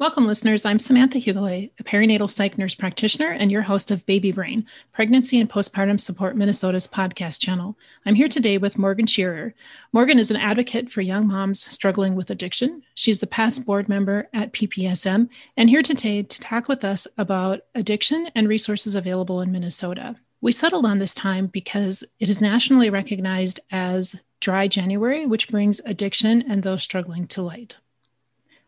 Welcome, listeners. I'm Samantha Hughley, a perinatal psych nurse practitioner and your host of Baby Brain, Pregnancy and Postpartum Support Minnesota's podcast channel. I'm here today with Morgan Scherer. Morgan is an advocate for young moms struggling with addiction. She's the past board member at PPSM and here today to talk with us about addiction and resources available in Minnesota. We settled on this time because it is nationally recognized as Dry January, which brings addiction and those struggling to light.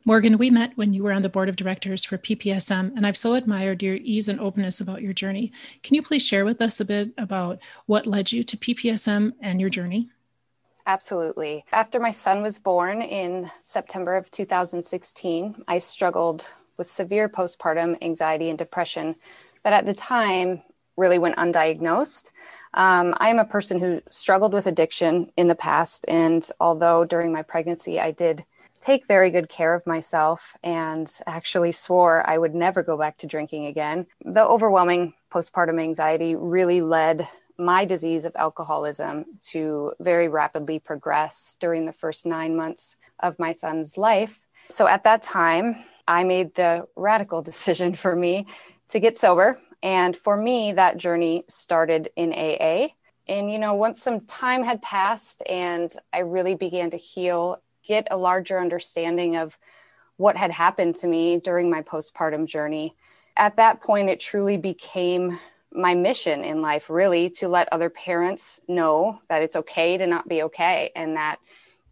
Morgan, we met when you were on the board of directors for PPSM, and I've so admired your ease and openness about your journey. Can you please share with us a bit about what led you to PPSM and your journey? Absolutely. After my son was born in September of 2016, I struggled with severe postpartum anxiety and depression that at the time really went undiagnosed. Um, I am a person who struggled with addiction in the past, and although during my pregnancy I did take very good care of myself and actually swore I would never go back to drinking again. The overwhelming postpartum anxiety really led my disease of alcoholism to very rapidly progress during the first nine months of my son's life. So at that time, I made the radical decision for me to get sober. And for me, that journey started in AA. And, you know, once some time had passed and I really began to heal get a larger understanding of what had happened to me during my postpartum journey. At that point, it truly became my mission in life, really, to let other parents know that it's okay to not be okay and that,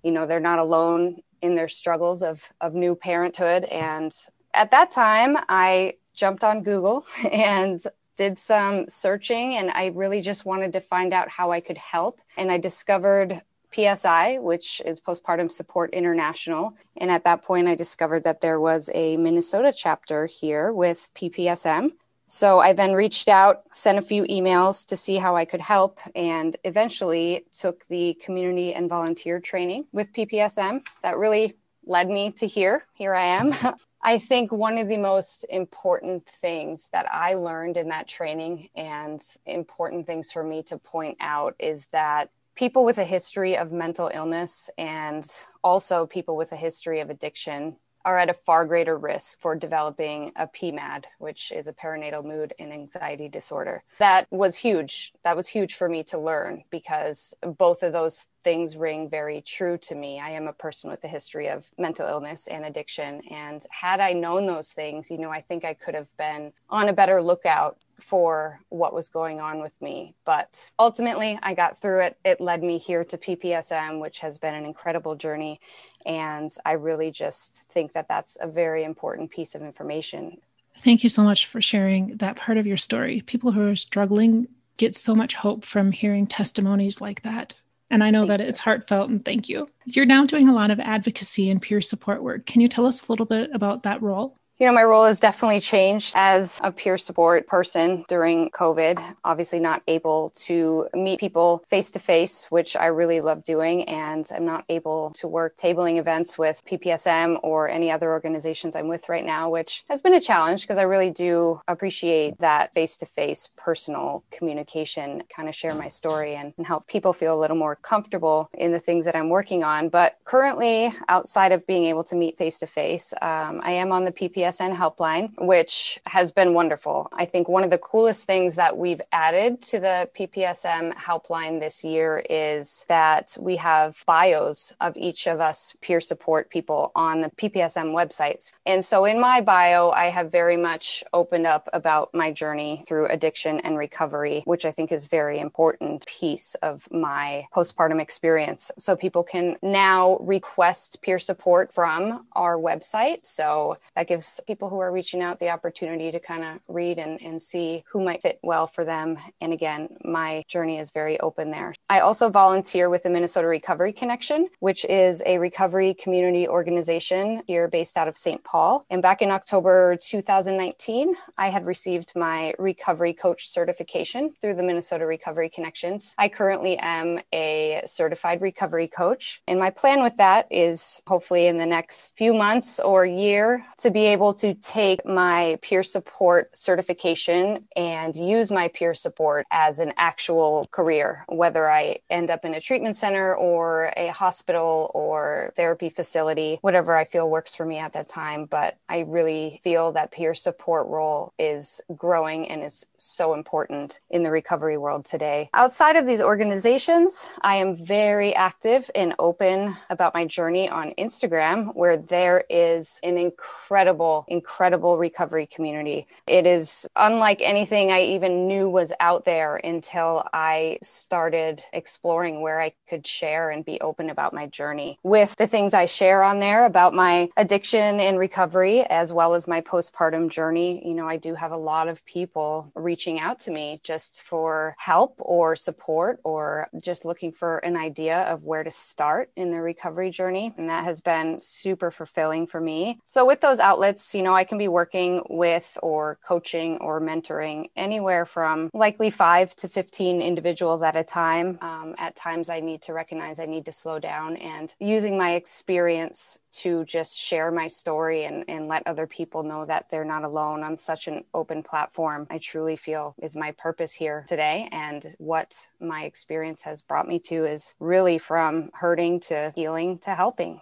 you know, they're not alone in their struggles of, of new parenthood. And at that time, I jumped on Google and did some searching and I really just wanted to find out how I could help. And I discovered PSI, which is Postpartum Support International. And at that point, I discovered that there was a Minnesota chapter here with PPSM. So I then reached out, sent a few emails to see how I could help, and eventually took the community and volunteer training with PPSM. That really led me to here. Here I am. I think one of the most important things that I learned in that training and important things for me to point out is that people with a history of mental illness and also people with a history of addiction are at a far greater risk for developing a PMAD, which is a perinatal mood and anxiety disorder. That was huge. That was huge for me to learn because both of those things ring very true to me. I am a person with a history of mental illness and addiction. And had I known those things, you know, I think I could have been on a better lookout for what was going on with me. But ultimately, I got through it. It led me here to PPSM, which has been an incredible journey. And I really just think that that's a very important piece of information. Thank you so much for sharing that part of your story. People who are struggling get so much hope from hearing testimonies like that. And I know thank that you. it's heartfelt and thank you. You're now doing a lot of advocacy and peer support work. Can you tell us a little bit about that role? You know, my role has definitely changed as a peer support person during COVID. Obviously, not able to meet people face to face, which I really love doing. And I'm not able to work tabling events with PPSM or any other organizations I'm with right now, which has been a challenge because I really do appreciate that face to face personal communication, kind of share my story and, and help people feel a little more comfortable in the things that I'm working on. But currently, outside of being able to meet face to face, I am on the PPSM PSN helpline, which has been wonderful. I think one of the coolest things that we've added to the PPSM helpline this year is that we have bios of each of us peer support people on the PPSM websites. And so in my bio, I have very much opened up about my journey through addiction and recovery, which I think is very important piece of my postpartum experience. So people can now request peer support from our website. So that gives people who are reaching out the opportunity to kind of read and, and see who might fit well for them. And again, my journey is very open there. I also volunteer with the Minnesota Recovery Connection, which is a recovery community organization here based out of St. Paul. And back in October 2019, I had received my recovery coach certification through the Minnesota Recovery Connections. I currently am a certified recovery coach. And my plan with that is hopefully in the next few months or year to be able able to take my peer support certification and use my peer support as an actual career, whether I end up in a treatment center or a hospital or therapy facility, whatever I feel works for me at that time. But I really feel that peer support role is growing and is so important in the recovery world today. Outside of these organizations, I am very active and open about my journey on Instagram, where there is an incredible, incredible recovery community. It is unlike anything I even knew was out there until I started exploring where I could share and be open about my journey. With the things I share on there about my addiction and recovery, as well as my postpartum journey, you know, I do have a lot of people reaching out to me just for help or support or just looking for an idea of where to start in the recovery journey. And that has been super fulfilling for me. So, with those outlets, you know, I can be working with or coaching or mentoring anywhere from likely five to 15 individuals at a time. Um, at times, I need to recognize I need to slow down and using my experience to just share my story and, and let other people know that they're not alone on such an open platform, I truly feel is my purpose here today. And what my experience has brought me to is really from hurting to healing to helping.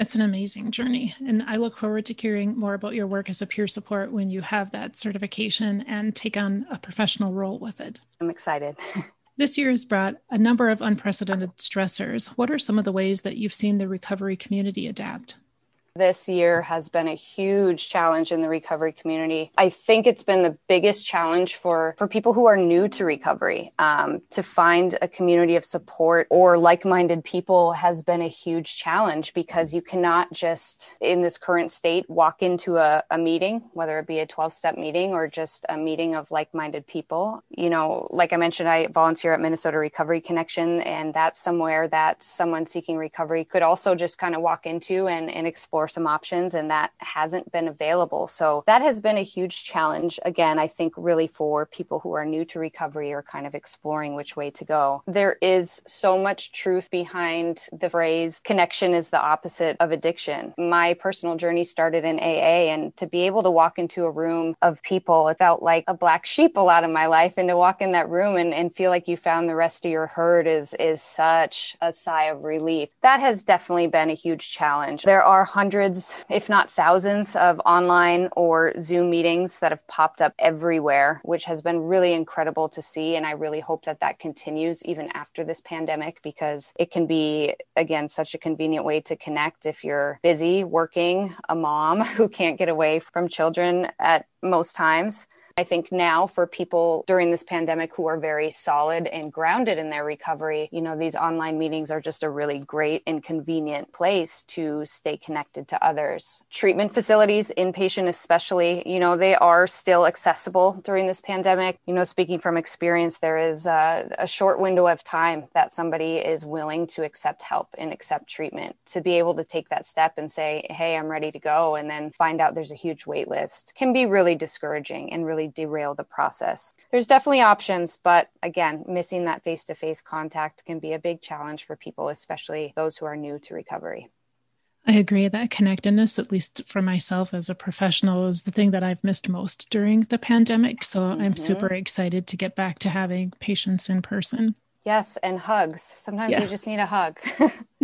It's an amazing journey. And I look forward to hearing more about your work as a peer support when you have that certification and take on a professional role with it. I'm excited. This year has brought a number of unprecedented stressors. What are some of the ways that you've seen the recovery community adapt? This year has been a huge challenge in the recovery community. I think it's been the biggest challenge for, for people who are new to recovery. Um, to find a community of support or like minded people has been a huge challenge because you cannot just, in this current state, walk into a, a meeting, whether it be a 12 step meeting or just a meeting of like minded people. You know, like I mentioned, I volunteer at Minnesota Recovery Connection, and that's somewhere that someone seeking recovery could also just kind of walk into and, and explore explore some options, and that hasn't been available. So that has been a huge challenge. Again, I think really for people who are new to recovery or kind of exploring which way to go. There is so much truth behind the phrase connection is the opposite of addiction. My personal journey started in AA, and to be able to walk into a room of people, it felt like a black sheep a lot of my life. And to walk in that room and, and feel like you found the rest of your herd is, is such a sigh of relief. That has definitely been a huge challenge. There are hundreds hundreds, if not thousands, of online or Zoom meetings that have popped up everywhere, which has been really incredible to see. And I really hope that that continues even after this pandemic because it can be, again, such a convenient way to connect if you're busy working, a mom who can't get away from children at most times. I think now for people during this pandemic who are very solid and grounded in their recovery, you know, these online meetings are just a really great and convenient place to stay connected to others. Treatment facilities, inpatient especially, you know, they are still accessible during this pandemic. You know, speaking from experience, there is a, a short window of time that somebody is willing to accept help and accept treatment. To be able to take that step and say, hey, I'm ready to go, and then find out there's a huge wait list can be really discouraging and really derail the process. There's definitely options, but again, missing that face to face contact can be a big challenge for people, especially those who are new to recovery. I agree that connectedness, at least for myself as a professional, is the thing that I've missed most during the pandemic. So mm-hmm. I'm super excited to get back to having patients in person. Yes, and hugs. Sometimes yeah. you just need a hug.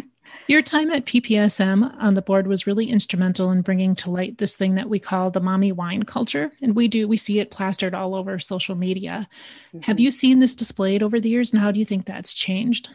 Your time at PPSM on the board was really instrumental in bringing to light this thing that we call the mommy wine culture. And we do, we see it plastered all over social media. Mm-hmm. Have you seen this displayed over the years and how do you think that's changed?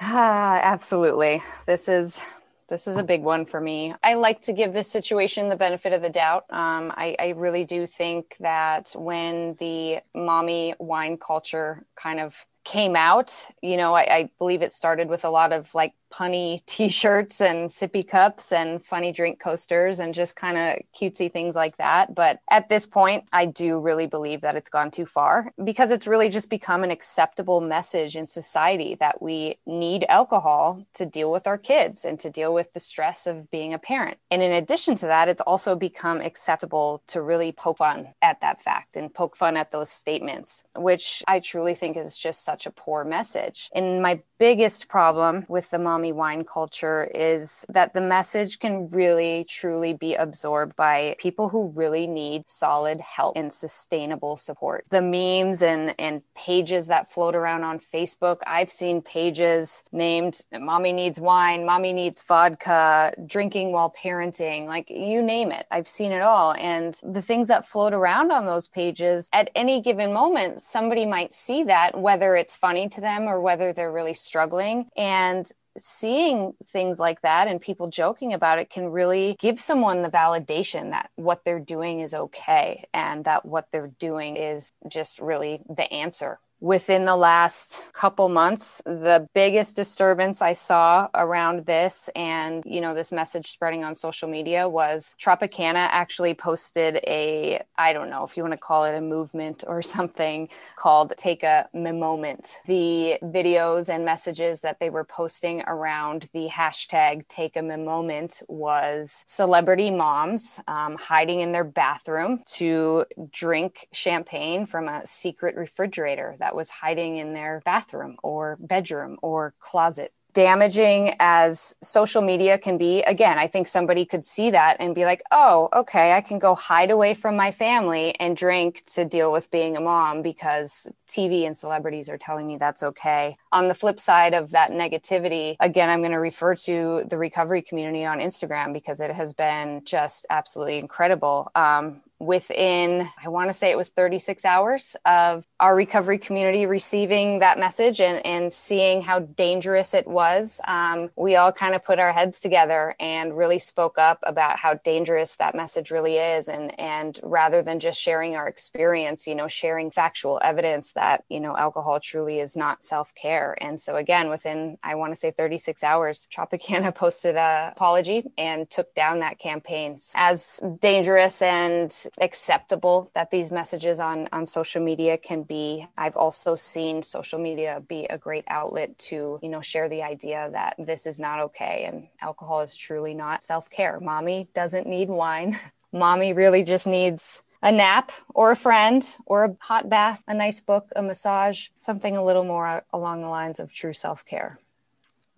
Ah, absolutely. This is this is a big one for me. I like to give this situation the benefit of the doubt. Um, I, I, really do think that when the mommy wine culture kind of came out, you know, I, I believe it started with a lot of like punny t-shirts and sippy cups and funny drink coasters and just kind of cutesy things like that. But at this point i do really believe that it's gone too far because it's really just become an acceptable message in society that we need alcohol to deal with our kids and to deal with the stress of being a parent. And in addition to that it's also become acceptable to really poke fun at that fact and poke fun at those statements which i truly think is just such a poor message. And my biggest problem with the mom wine culture is that the message can really truly be absorbed by people who really need solid help and sustainable support. The memes and, and pages that float around on Facebook, I've seen pages named Mommy Needs Wine, Mommy Needs Vodka, Drinking While Parenting, like you name it. I've seen it all. And the things that float around on those pages at any given moment, somebody might see that, whether it's funny to them or whether they're really struggling. And seeing things like that and people joking about it can really give someone the validation that what they're doing is okay and that what they're doing is just really the answer within the last couple months the biggest disturbance i saw around this and you know this message spreading on social media was tropicana actually posted a i don't know if you want to call it a movement or something called take a moment the videos and messages that they were posting around the hashtag take a moment was celebrity moms um, hiding in their bathroom to drink champagne from a secret refrigerator that was hiding in their bathroom or bedroom or closet damaging as social media can be, again, I think somebody could see that and be like, oh, okay, I can go hide away from my family and drink to deal with being a mom because TV and celebrities are telling me that's okay. On the flip side of that negativity, again, I'm going to refer to the recovery community on Instagram because it has been just absolutely incredible. Um, within, I want to say it was 36 hours of our recovery community receiving that message and, and seeing how dangerous it was. Um, we all kind of put our heads together and really spoke up about how dangerous that message really is. And, and rather than just sharing our experience, you know, sharing factual evidence that, you know, alcohol truly is not self care. And so, again, within, I want to say 36 hours, Tropicana posted a apology and took down that campaign. As dangerous and acceptable that these messages on on social media can be. I've also seen social media be a great outlet to you know share the idea that this is not okay and alcohol is truly not self-care. Mommy doesn't need wine. Mommy really just needs a nap or a friend or a hot bath a nice book a massage something a little more along the lines of true self-care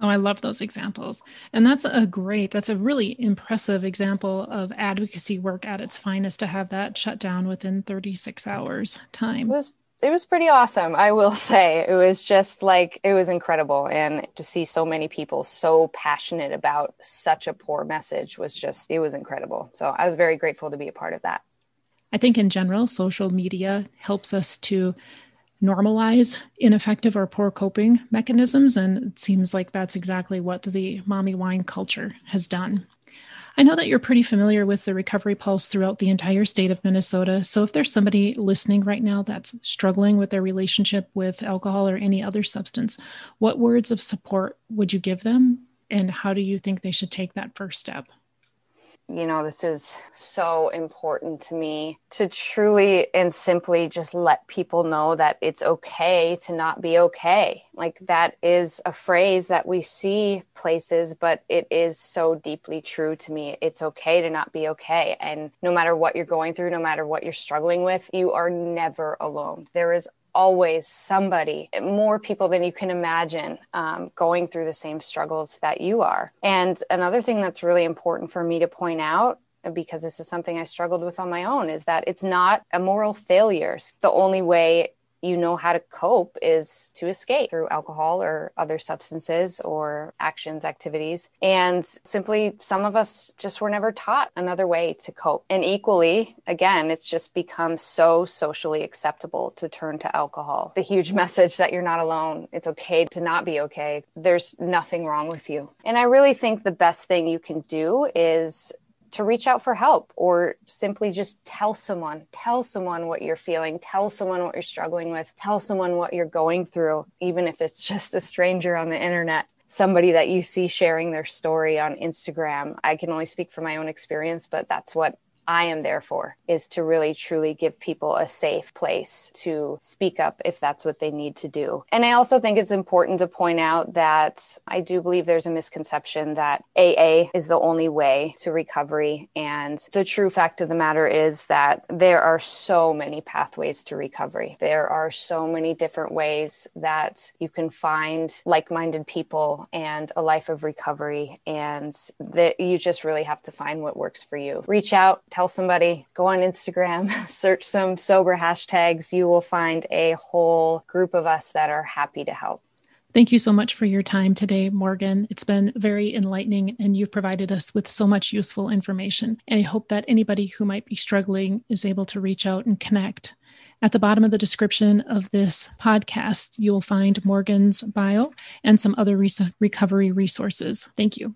Oh, I love those examples. And that's a great, that's a really impressive example of advocacy work at its finest to have that shut down within 36 hours time. It was it was pretty awesome, I will say. It was just like it was incredible and to see so many people so passionate about such a poor message was just it was incredible. So I was very grateful to be a part of that. I think in general social media helps us to normalize ineffective or poor coping mechanisms. And it seems like that's exactly what the mommy wine culture has done. I know that you're pretty familiar with the Recovery Pulse throughout the entire state of Minnesota. So, if there's somebody listening right now that's struggling with their relationship with alcohol or any other substance, what words of support would you give them? And how do you think they should take that first step? You know, this is so important to me to truly and simply just let people know that it's okay to not be okay. Like that is a phrase that we see places, but it is so deeply true to me. It's okay to not be okay. And no matter what you're going through, no matter what you're struggling with, you are never alone. There is always somebody, more people than you can imagine, um, going through the same struggles that you are. And another thing that's really important for me to point out because this is something I struggled with on my own is that it's not a moral failure. The only way you know how to cope is to escape through alcohol or other substances or actions, activities. And simply, some of us just were never taught another way to cope. And equally, again, it's just become so socially acceptable to turn to alcohol. The huge message that you're not alone. It's okay to not be okay. There's nothing wrong with you. And I really think the best thing you can do is to reach out for help or simply just tell someone, tell someone what you're feeling, tell someone what you're struggling with, tell someone what you're going through, even if it's just a stranger on the internet, somebody that you see sharing their story on Instagram. I can only speak from my own experience, but that's what I am there for is to really truly give people a safe place to speak up if that's what they need to do. And I also think it's important to point out that I do believe there's a misconception that AA is the only way to recovery. And the true fact of the matter is that there are so many pathways to recovery. There are so many different ways that you can find like minded people and a life of recovery. And that you just really have to find what works for you. Reach out, tell somebody, go on Instagram, search some sober hashtags. You will find a whole group of us that are happy to help. Thank you so much for your time today, Morgan. It's been very enlightening and you've provided us with so much useful information. And I hope that anybody who might be struggling is able to reach out and connect. At the bottom of the description of this podcast, you'll find Morgan's bio and some other recovery resources. Thank you.